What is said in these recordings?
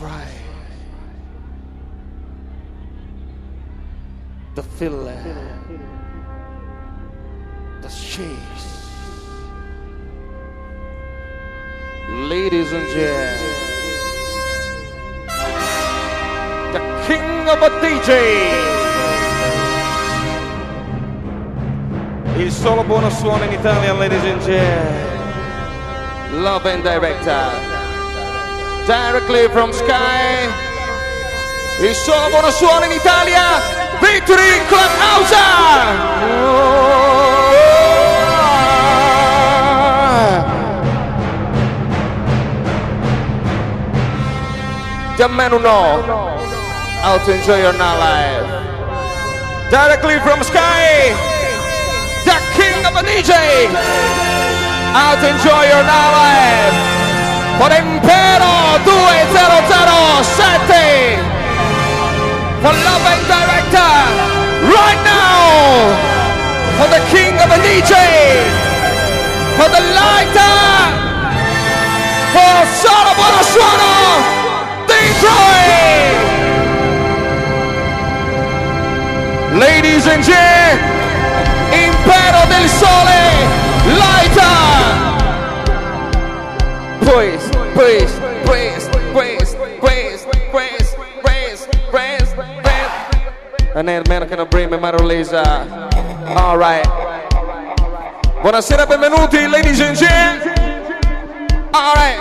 Right. The feeling. The chase. Ladies and gentlemen, the king of a DJ. Il solo buono suono in Italia, ladies and gentlemen. Love and Director. Directly from Sky. Il solo buono suono in Italia. Victory Clubhouse. The man who know how to enjoy your night life. Directly from Sky, the king of a DJ. How to enjoy your night life. For Impero 2007. For Love and Director. Right now. For the king of a DJ. For the lighter. For Solo Buono Suono. Detroit. Ladies and gentlemen, Impero del Sole, praise, praise, praise, praise, praise, praise, praise, praise. And then man can bring me my release. Uh. All right. Buonasera, benvenuti, ladies and gentlemen. All right.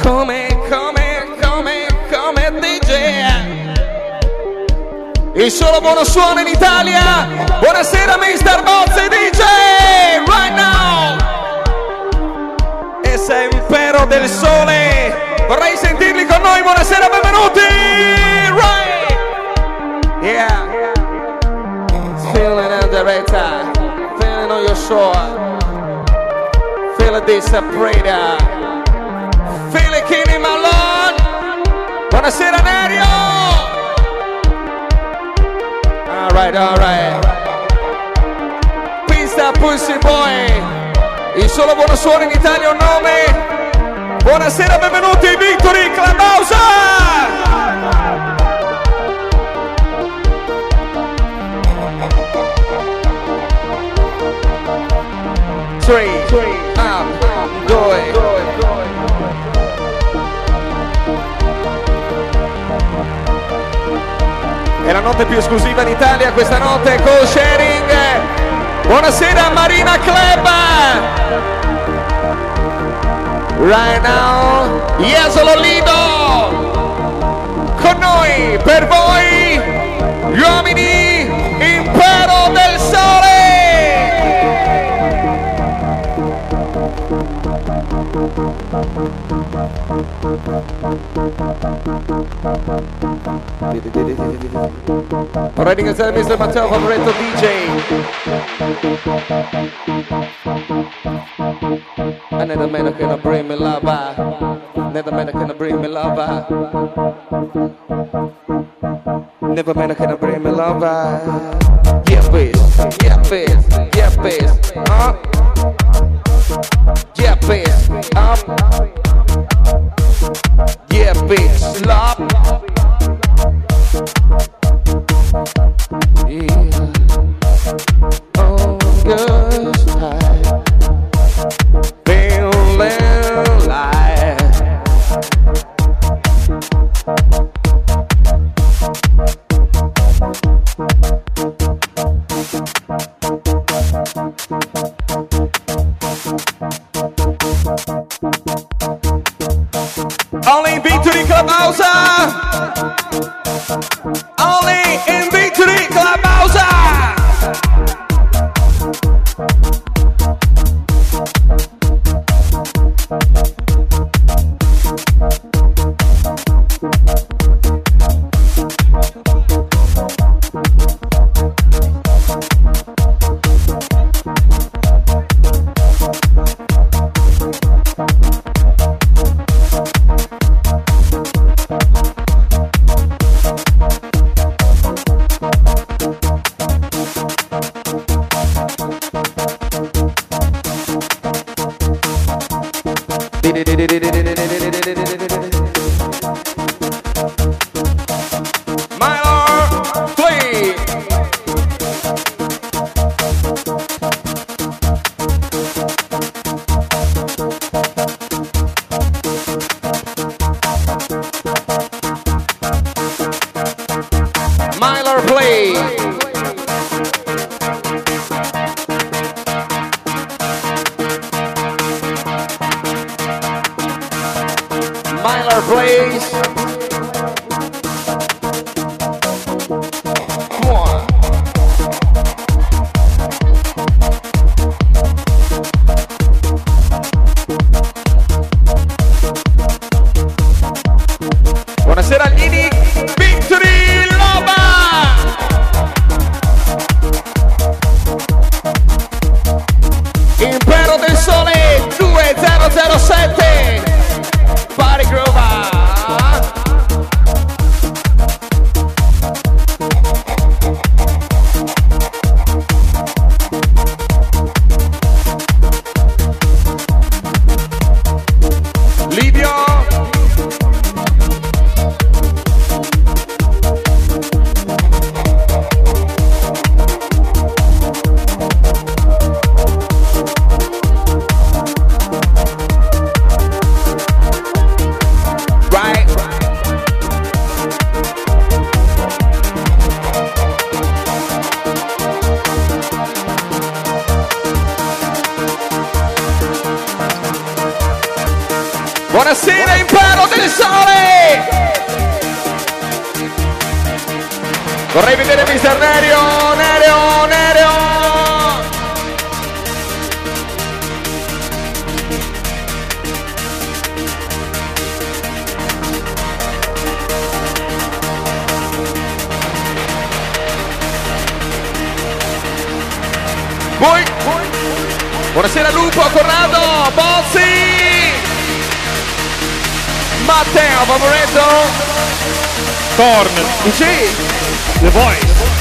Come, come, come, come, DJ. Il solo buono suono in Italia. Buonasera, Mr. Bozzi DJ. Right now. Sei impero del sole. Vorrei sentirli con noi. Buonasera, benvenuti. Right. Yeah. Feeling in the. Feeling on your shore. Feel this separator. Feel it, Kenny, my lord. Buonasera, Nerio. Alright, alright. Pista Pussy Boy. Il solo buono suono in Italia è un nome. Buonasera, benvenuti Victory Clubhouse. Three, up, due. È la notte più esclusiva in Italia, questa notte co sharing. Buonasera Marina Club. Right now, Jesolo Lido. Con noi, per voi, gli uomini Impero del Sole. Vorrei ringraziare Mr. Matteo Favoretto DJ. Another man who can bring me lava. Another man who can bring me lava. Never man who can bring me lava. Yeah, bitch. Yeah, bitch. Yeah, bitch. Uh. Yeah, bitch, love. 三 play. Myler plays. Matteo Favoretto, Corn, sì, The Voice.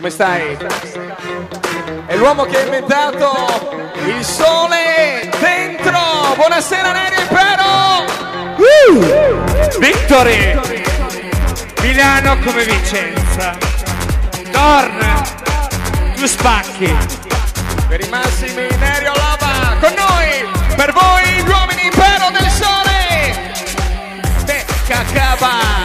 Come stai? È l'uomo che ha inventato il sole dentro! Buonasera Nerio Impero! Victory! Milano come Vicenza. Dorn! Tu spacchi! Per i massimi Nerio Lava con noi! Per voi gli uomini impero del sole! Becca cava!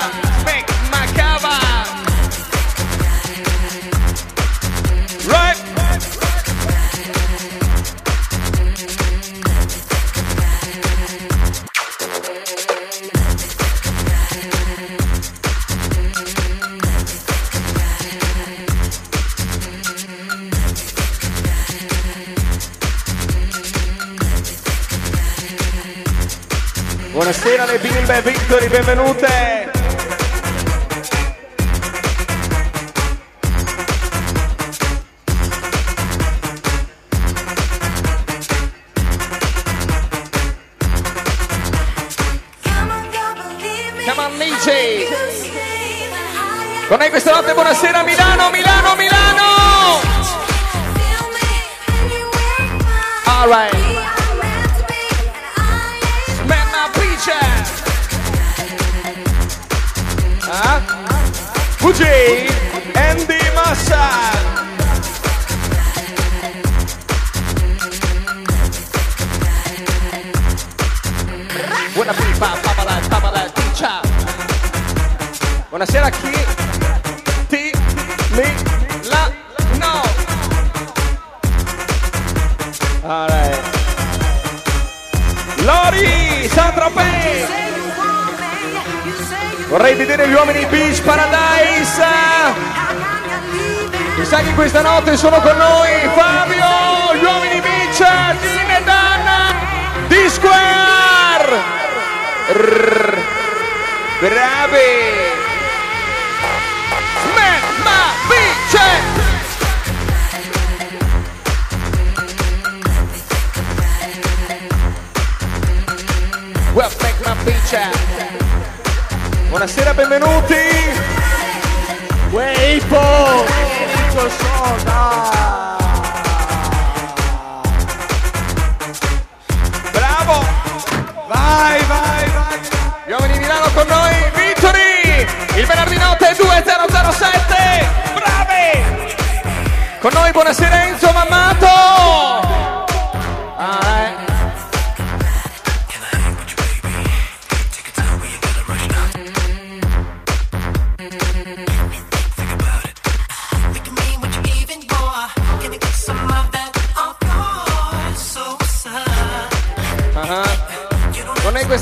Victory, benvenute! Lori, Saint-Tropez. Vorrei vedere gli uomini Beach Paradise. Mi sa che questa notte sono con noi Fabio, gli uomini Beach, Tim e Dan, D-Square. Bravi! Smack my bitch! Buonasera, benvenuti! Weipo! Bravo! Vai, vai, vai! Gli uomini di Milano con noi, Victory! Il venerdì notte 2007! Bravi! Con noi buonasera Enzo Mammato!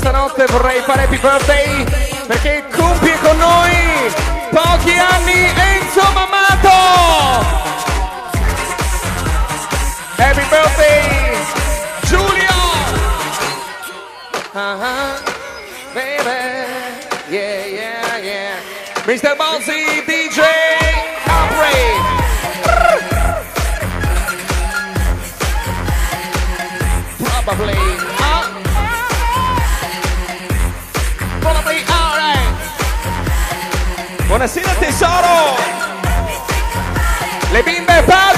Con noi questa notte vorrei fare happy birthday perché compie con noi pochi anni Enzo Mamato! Happy birthday Giulio! Ah, baby, yeah, yeah, yeah. Mr. Bonzi, DJ. Uh, probably Buonasera tesoro. Le bimbe Padova.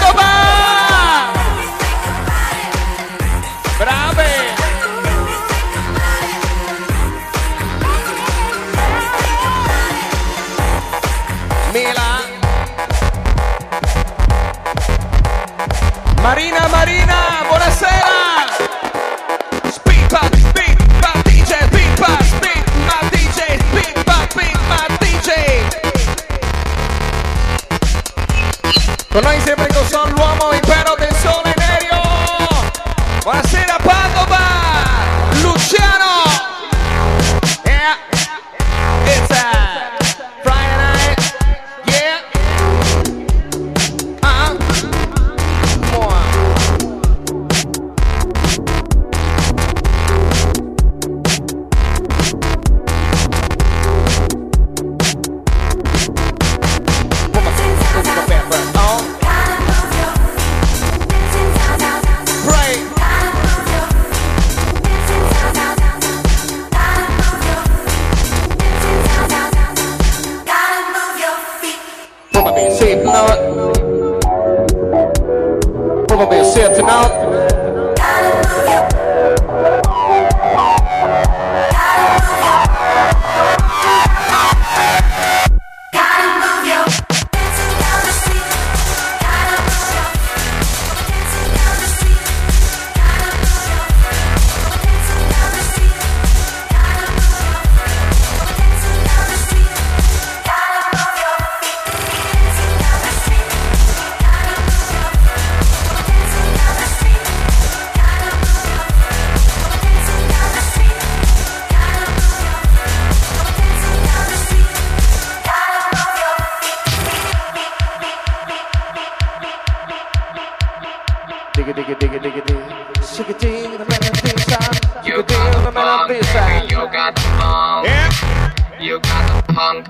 Con noi sempre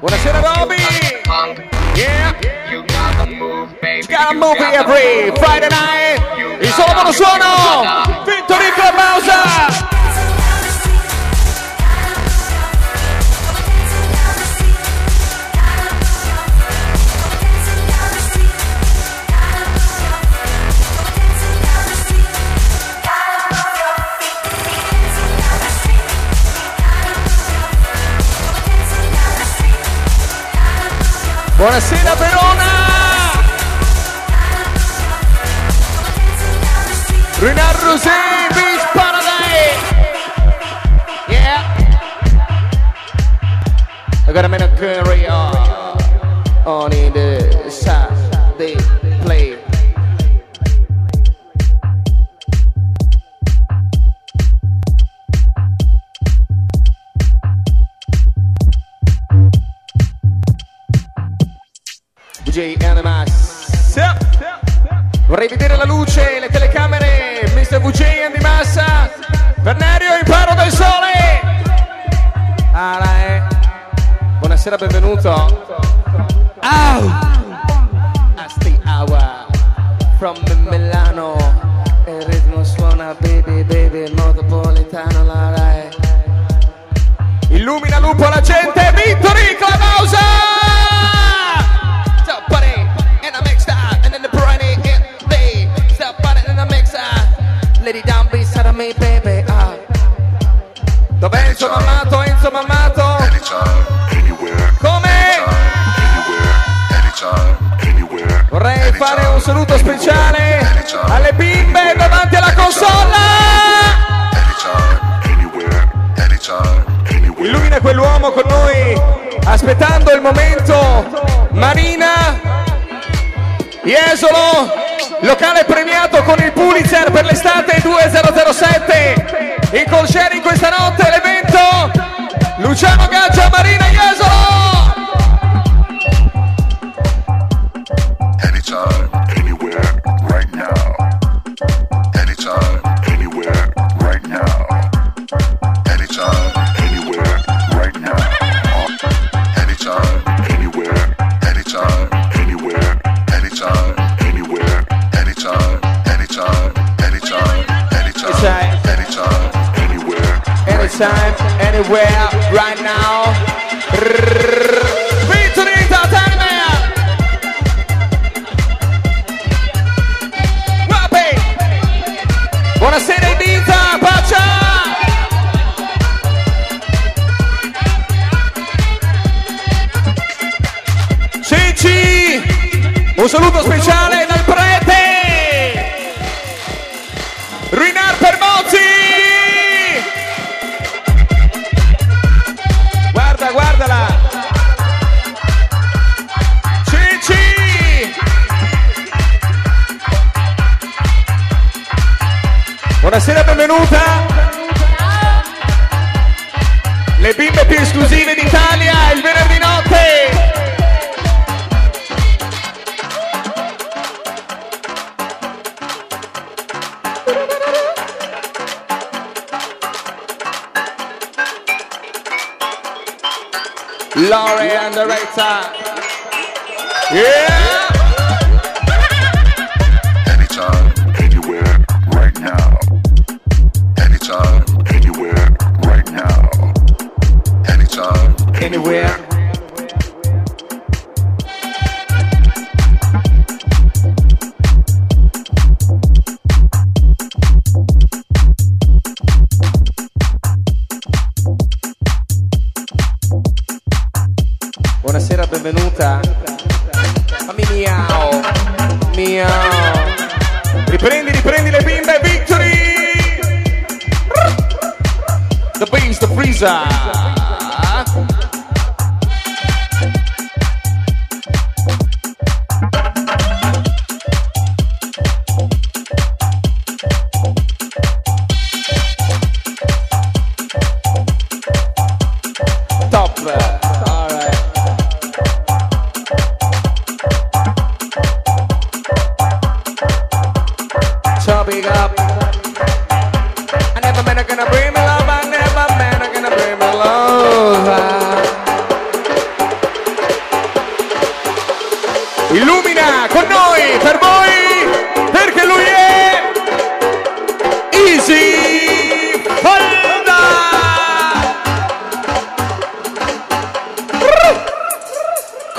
Buonasera Bobby. Punk. Yeah. You got the move, baby. Got a You movie got the every move. Friday night. Il solo buono suono. Victory Clubhouse. Buonasera Verona! Renard Rosé, Beach Paradise! Yeah! Agora Mena Curry. Vorrei vedere la luce, le telecamere, Mr. VJ di Massa, Vernario Imparo del Sole! Ah, là, eh. Buonasera, benvenuto. Pulizzer per l'estate 2007. In col in questa notte l'evento Luciano Gaggia, Marina Iesolo. Buonasera, benvenuta. Le bimbe più esclusive d'Italia, il venerdì notte. Laurie and the Rita. Yeah! We're.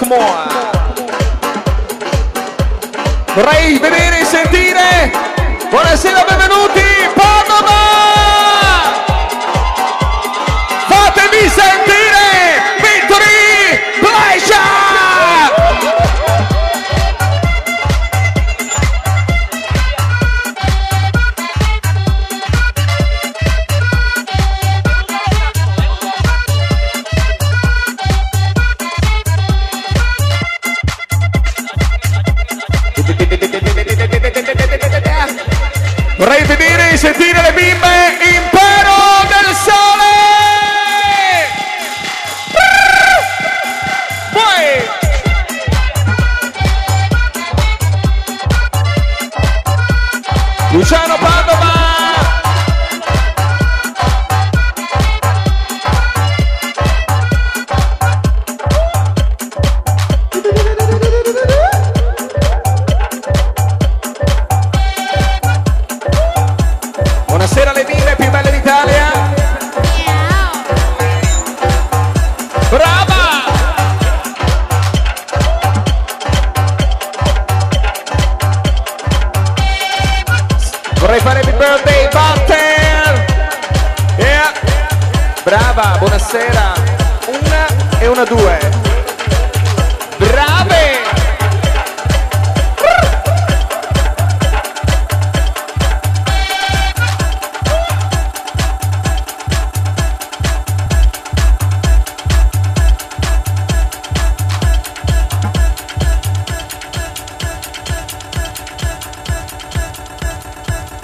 more. Vorrei vedere e sentire. Buonasera, benvenuti. Padova! Vorrei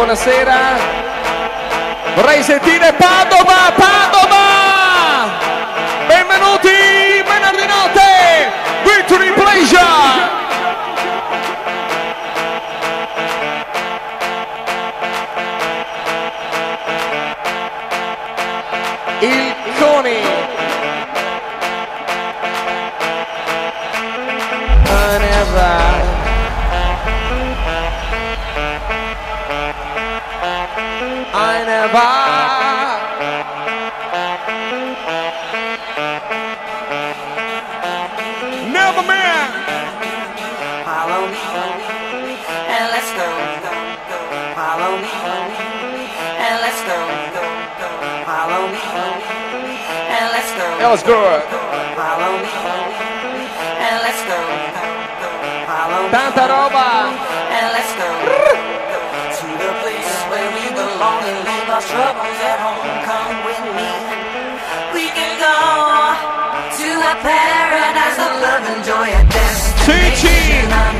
buonasera. Vorrei sentire Padova, Padova! That was good. Follow me and let's go. Follow me. Tanta roba. And let's go. to the place where we belong and leave our troubles at home. Come with me. We can go to a paradise of love and joy and destination.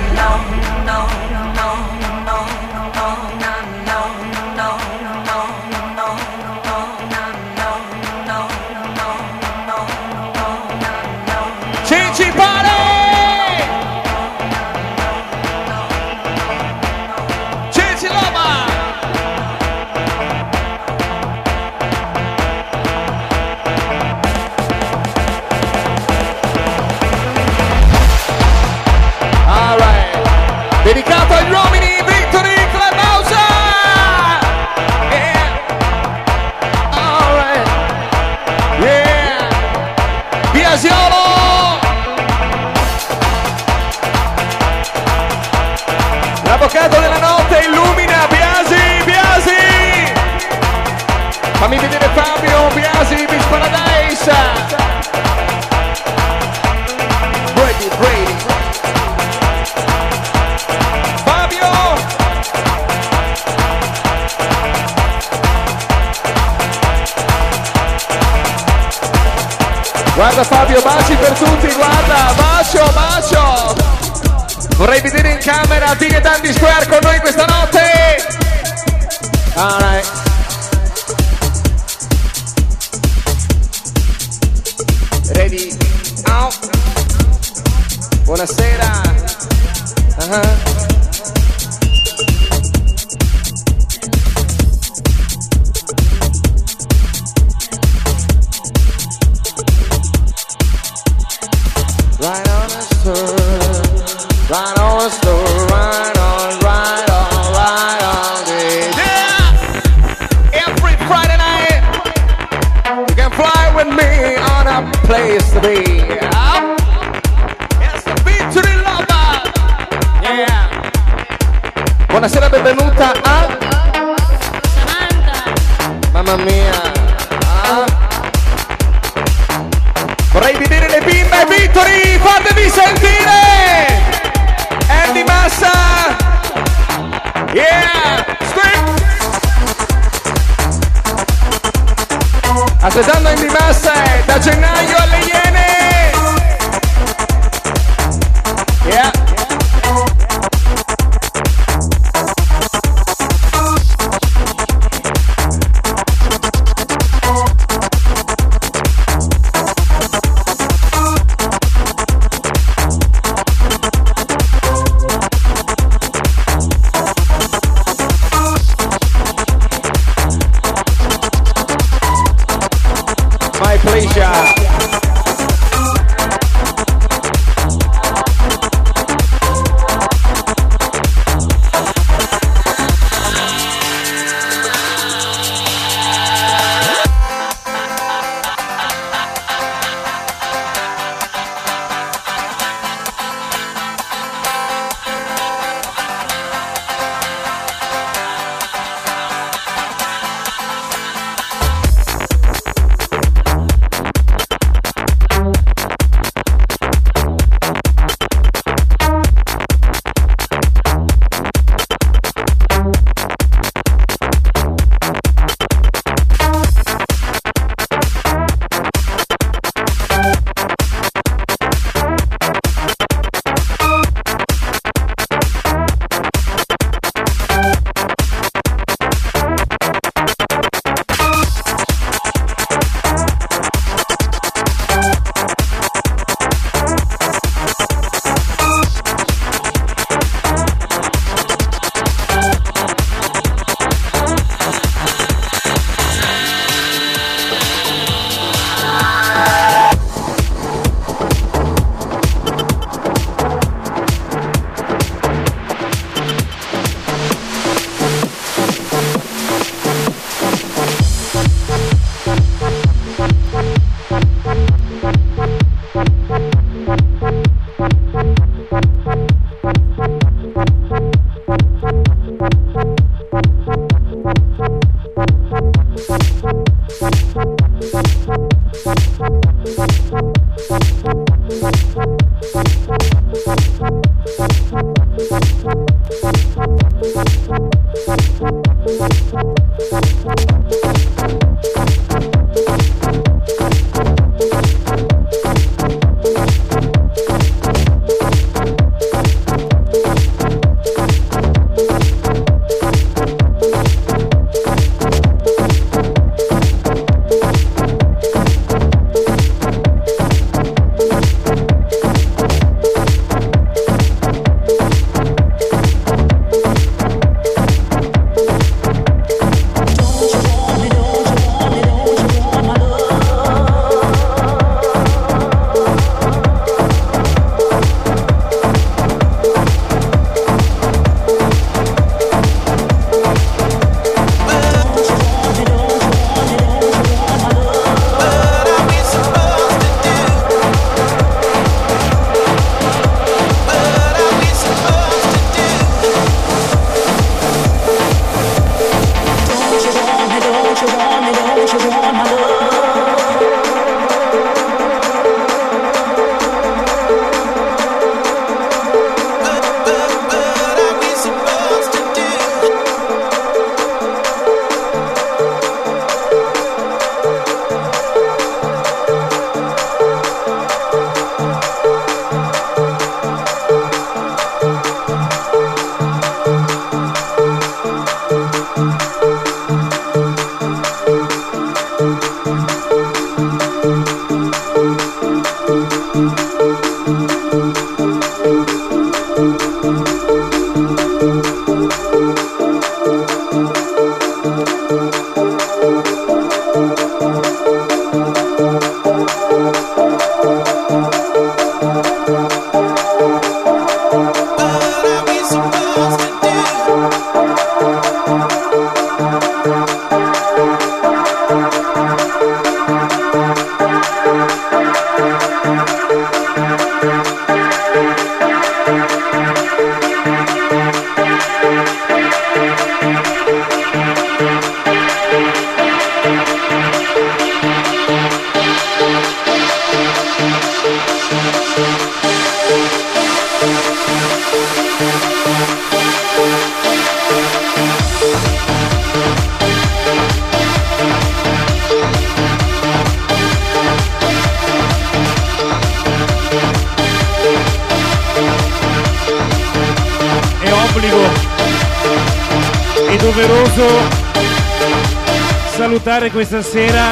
Questa sera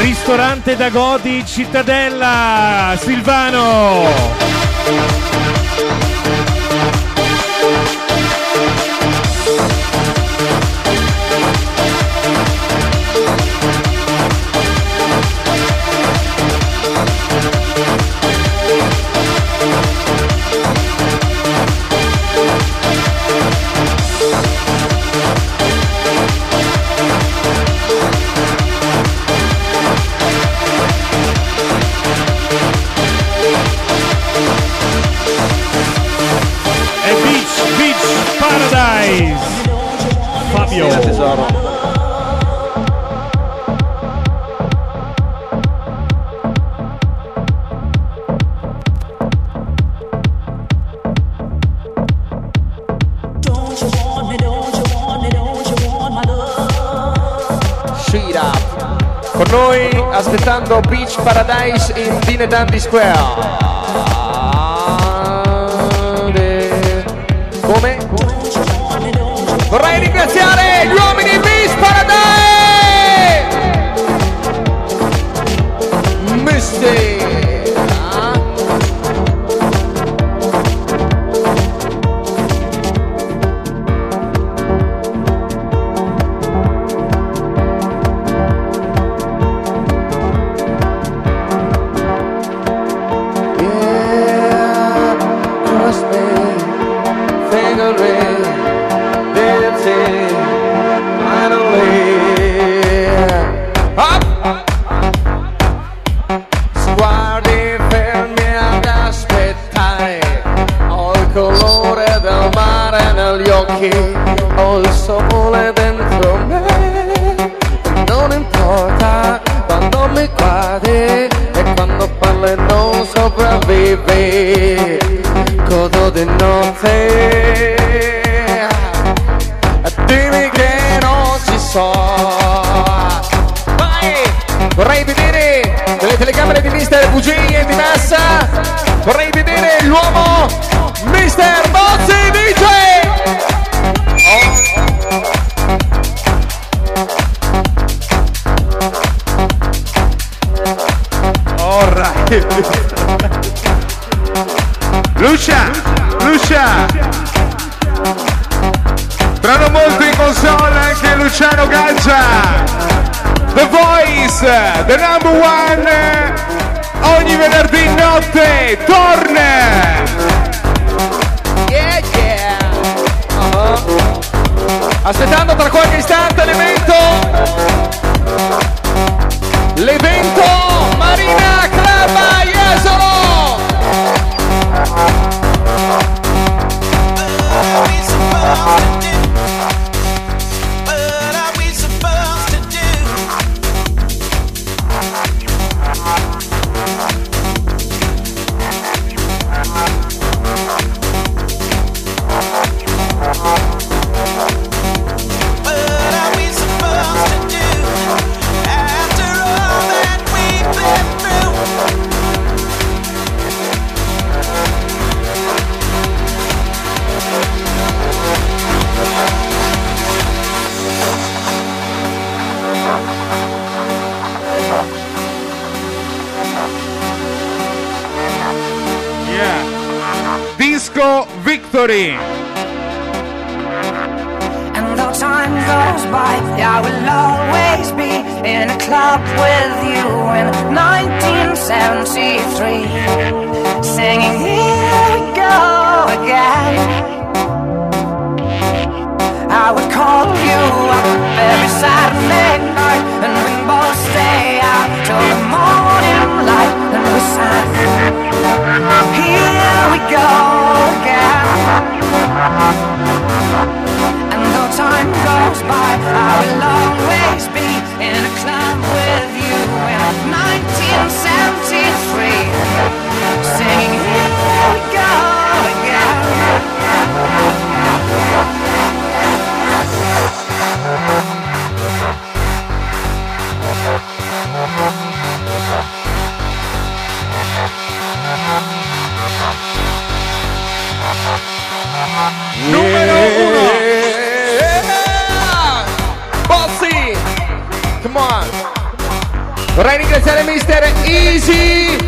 Ristorante da Godi Cittadella Silvano. Paradise in Dine Dandy Square. Non sopravvivi, godo di notte. Dimmi che non ci sono. Vai! Vorrei vedere le telecamere di Mister VG e di Massa. Vorrei vedere l'uomo Voice, the number one. Ogni venerdì notte torna. Yeah, yeah. Uh-huh. Aspettando tra qualche istante l'evento. Victory. And though time goes by, I will always be in a club with you in 1973. Singing, Here we go again. I would call you up every Saturday night and we both stay out till the morning light and we sang. Here we go again. And though time goes by, I will always be in a club with you in 1973, singing Here we go Numero uno. Bozzi. Come on. Vorrei ringraziare Mister Easy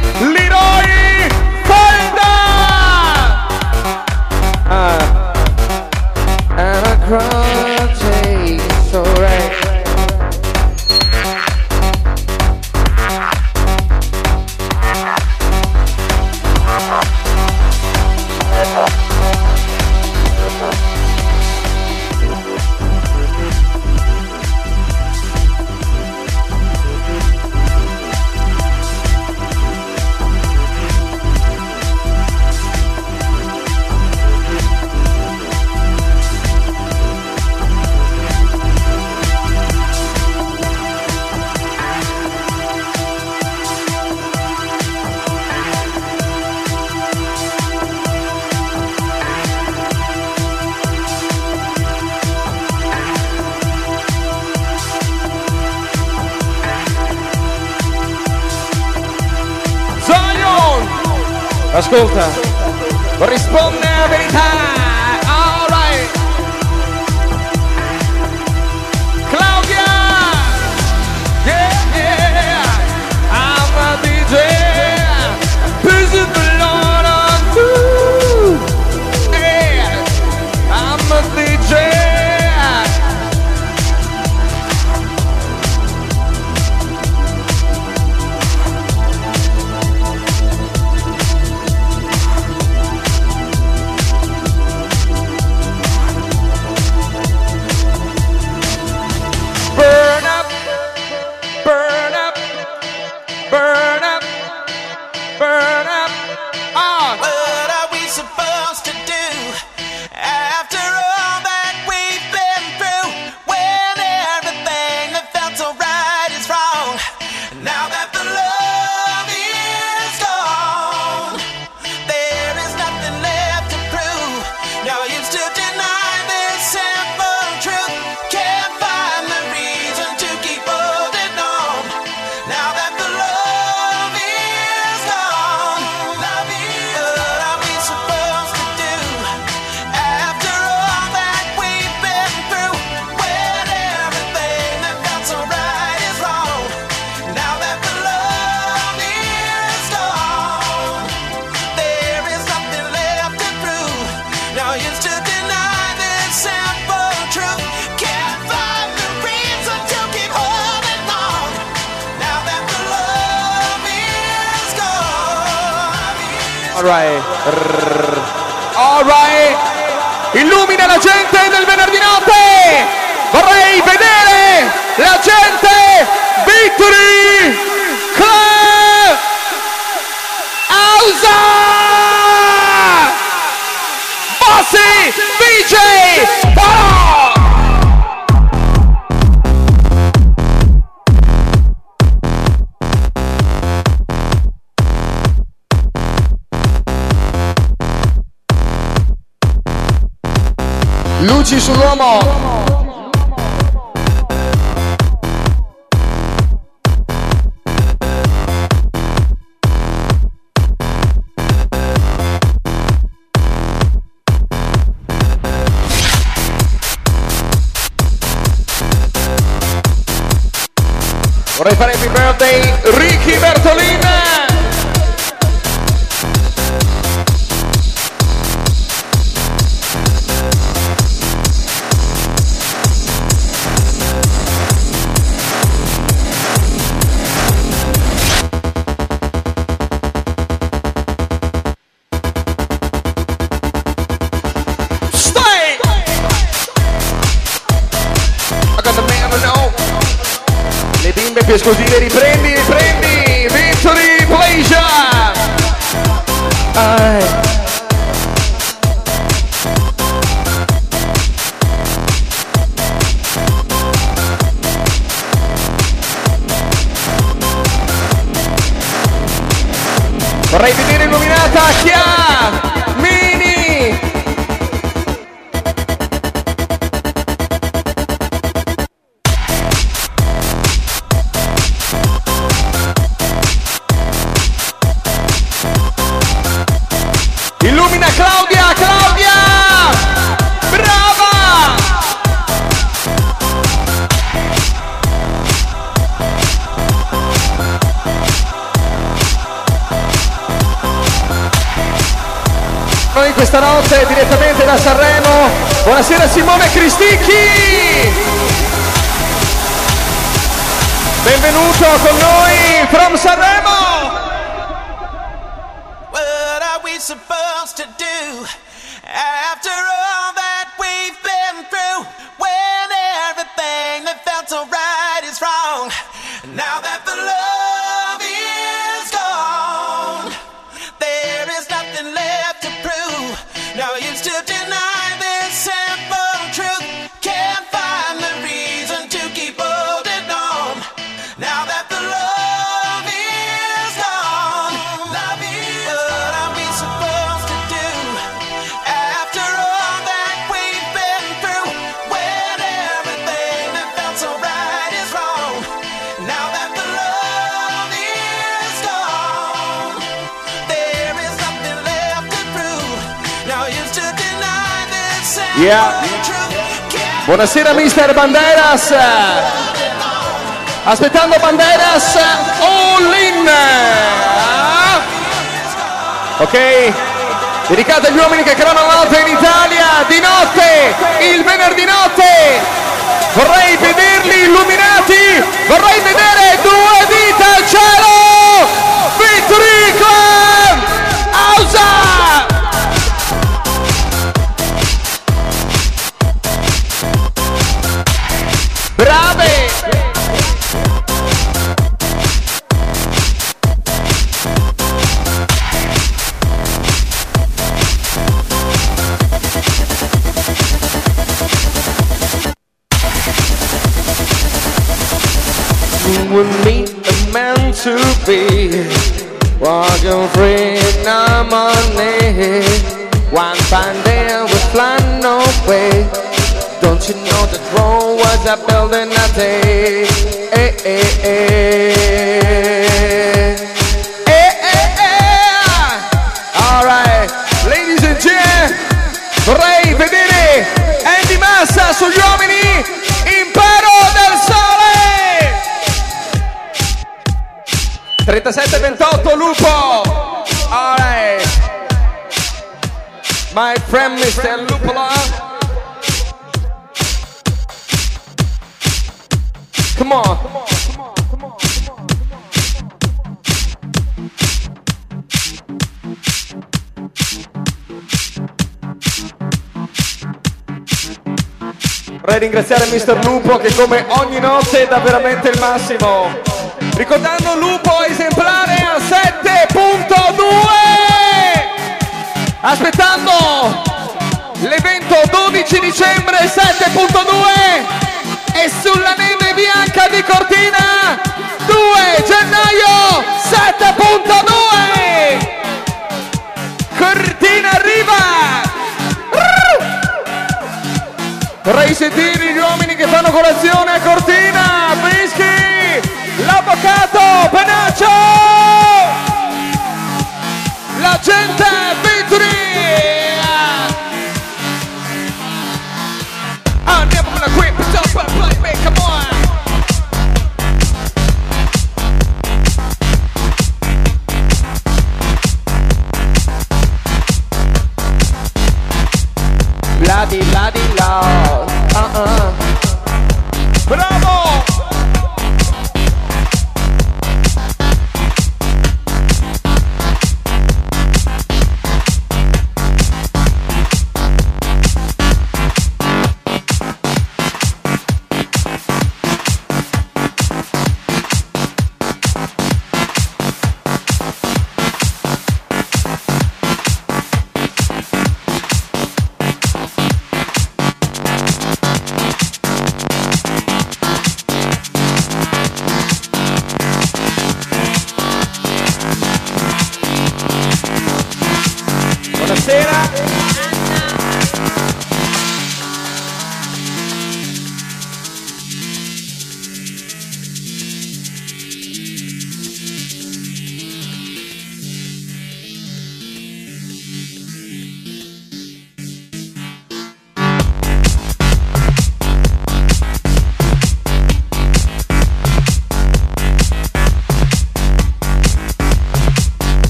Ascolta, risponde a verità. Alright. Alright. Illumina la gente del venerdì notte. Vorrei vedere la gente. Victory Club. Ausa. Bossi VJ. Polo. Luci sull'uomo. Vorrei fare Ray Vitini Illuminata, ¡ya! questa notte direttamente da Sanremo. Buonasera Simone Cristicchi! Benvenuto con noi from Sanremo! Yeah. Buonasera mister Banderas. Aspettando Banderas. All in. Ah. Ok. Dedicate agli uomini che clamano l'alto in Italia di notte, il venerdì notte. Vorrei vederli illuminati. Vorrei vedere due be walking free. mister Lupo che come ogni notte dà veramente il massimo. Ricordando Lupo esemplare a 7.2! Aspettando l'evento 12 dicembre 7.2 e sulla neve bianca di Cortina 2 gennaio 7.2!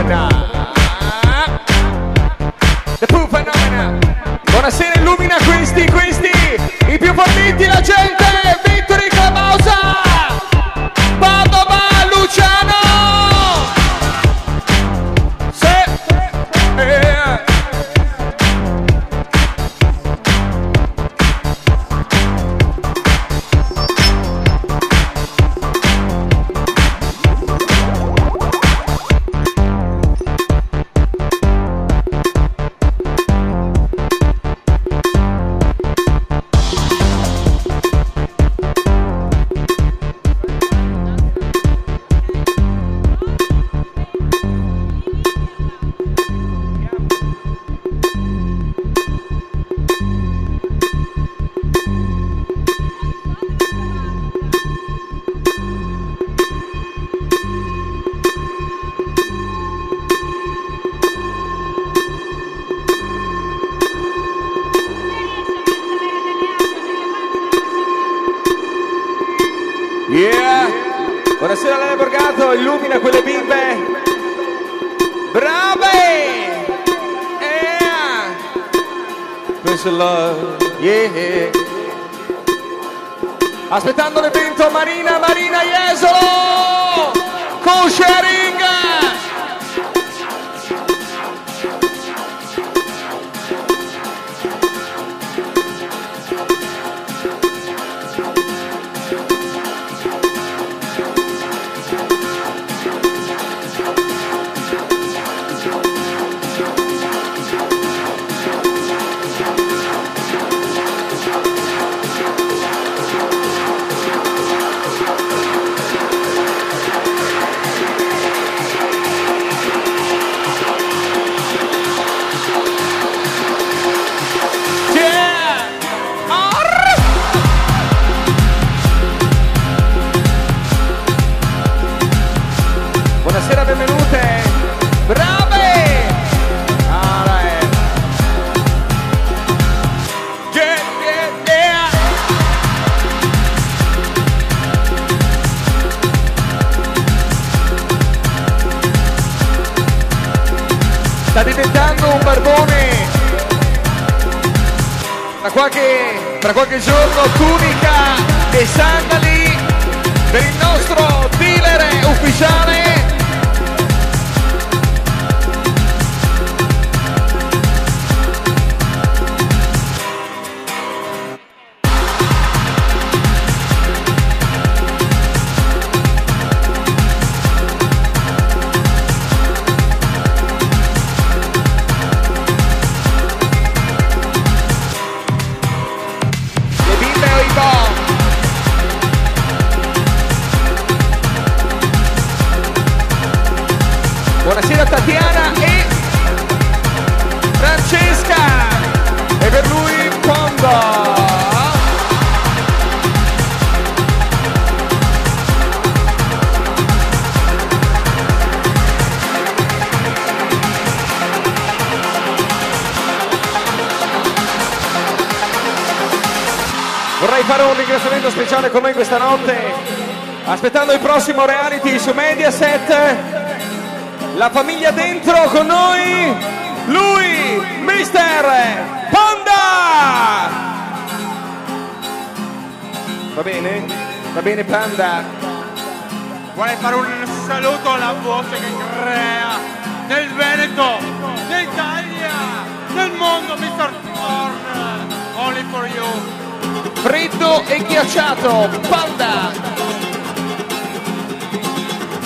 Gemini. Con speciale con noi questa notte, aspettando il prossimo reality su Mediaset. La famiglia dentro con noi, lui, Mister Panda! Va bene? Va bene Panda? Vorrei fare un saluto alla voce che crea nel Veneto, d'Italia, nel mondo, Mr. Corn. Only for you. Freddo e ghiacciato, Panda.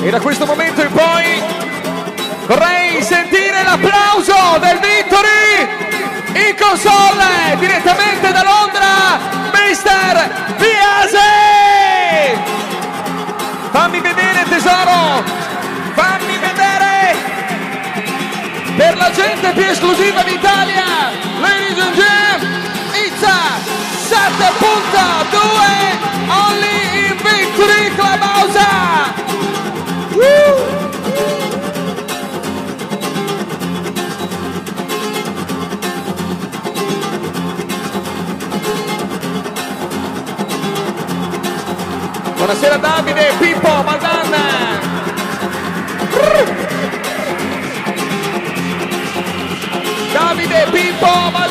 E da questo momento in poi vorrei sentire l'applauso del Victory in console direttamente da Londra, Mister Biase. Fammi vedere tesoro, fammi vedere per la gente più esclusiva d'Italia, ladies and gentlemen, it's a 7.2 only in Victory Clubhouse! Woo! Buonasera Davide, Pippo, Madonna! Davide, Pippo, Madonna!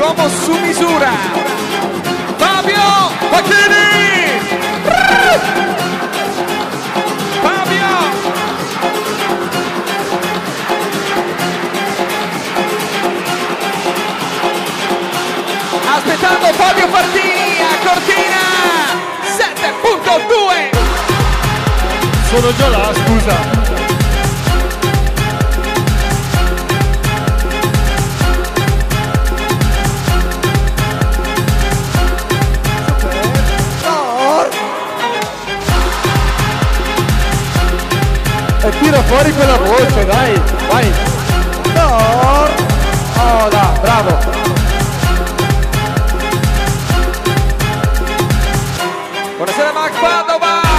L'uomo su misura! Fabio Facchini! Fabio! aspettando Fabio Partini a Cortina 7.2 Sono già là, scusa. E tira fuori quella voce, dai, vai. No. Oh, dai, bravo. buonasera Max Padova